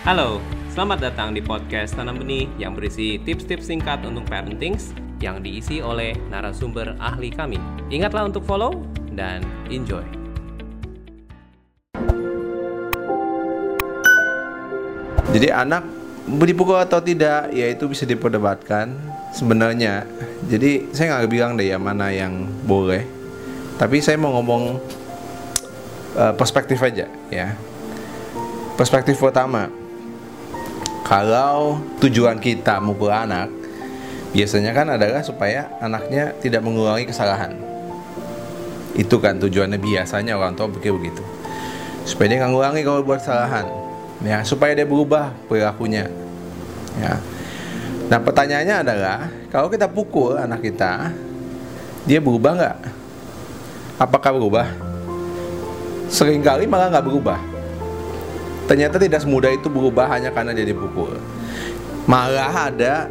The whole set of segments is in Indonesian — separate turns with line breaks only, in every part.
Halo, selamat datang di podcast Tanam Benih yang berisi tips-tips singkat untuk parenting yang diisi oleh narasumber ahli kami. Ingatlah untuk follow dan enjoy.
Jadi anak dipukul atau tidak, ya itu bisa diperdebatkan sebenarnya. Jadi saya nggak bilang deh ya mana yang boleh. Tapi saya mau ngomong uh, perspektif aja ya. Perspektif pertama, kalau tujuan kita mukul anak biasanya kan adalah supaya anaknya tidak mengulangi kesalahan. Itu kan tujuannya biasanya orang tua pikir begitu. Supaya dia nggak ngulangi kalau buat kesalahan. Ya supaya dia berubah perilakunya. Ya. Nah pertanyaannya adalah kalau kita pukul anak kita dia berubah nggak? Apakah berubah? Seringkali malah nggak berubah ternyata tidak semudah itu berubah hanya karena dia dipukul. Malah ada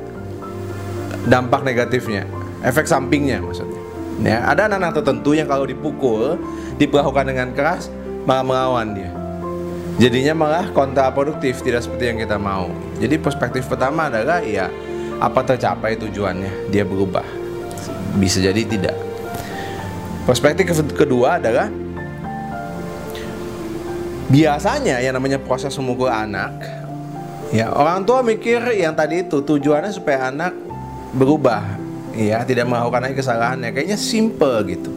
dampak negatifnya, efek sampingnya maksudnya. Ya, ada anak-anak tertentu yang kalau dipukul, diperlakukan dengan keras, malah melawan dia. Jadinya malah kontraproduktif, tidak seperti yang kita mau. Jadi perspektif pertama adalah ya apa tercapai tujuannya, dia berubah. Bisa jadi tidak. Perspektif kedua adalah biasanya yang namanya proses memukul anak ya orang tua mikir yang tadi itu tujuannya supaya anak berubah ya tidak melakukan lagi kesalahannya kayaknya simple gitu.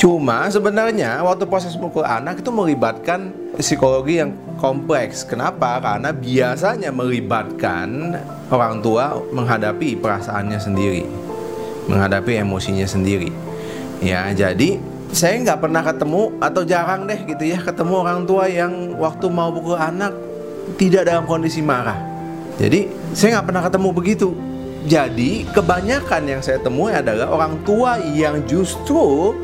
Cuma sebenarnya waktu proses memukul anak itu melibatkan psikologi yang kompleks. Kenapa? Karena biasanya melibatkan orang tua menghadapi perasaannya sendiri menghadapi emosinya sendiri. Ya jadi saya nggak pernah ketemu atau jarang deh gitu ya ketemu orang tua yang waktu mau pukul anak tidak dalam kondisi marah. Jadi saya nggak pernah ketemu begitu. Jadi kebanyakan yang saya temui adalah orang tua yang justru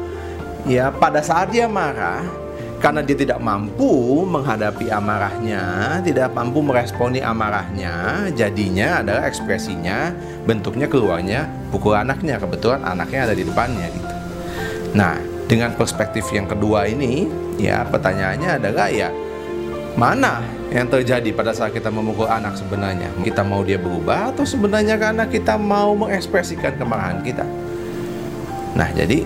ya pada saat dia marah karena dia tidak mampu menghadapi amarahnya, tidak mampu meresponi amarahnya, jadinya adalah ekspresinya bentuknya keluarnya pukul anaknya. Kebetulan anaknya ada di depannya gitu. Nah, dengan perspektif yang kedua ini, ya pertanyaannya adalah ya mana yang terjadi pada saat kita memukul anak sebenarnya? Kita mau dia berubah atau sebenarnya karena kita mau mengekspresikan kemarahan kita? Nah, jadi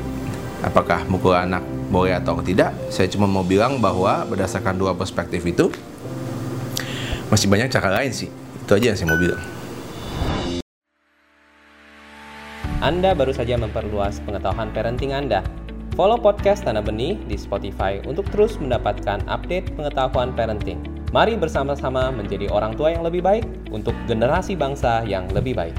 apakah mukul anak boleh atau tidak? Saya cuma mau bilang bahwa berdasarkan dua perspektif itu masih banyak cara lain sih. Itu aja yang saya mau bilang.
Anda baru saja memperluas pengetahuan parenting Anda. Follow podcast Tanah Benih di Spotify untuk terus mendapatkan update pengetahuan parenting. Mari bersama-sama menjadi orang tua yang lebih baik untuk generasi bangsa yang lebih baik.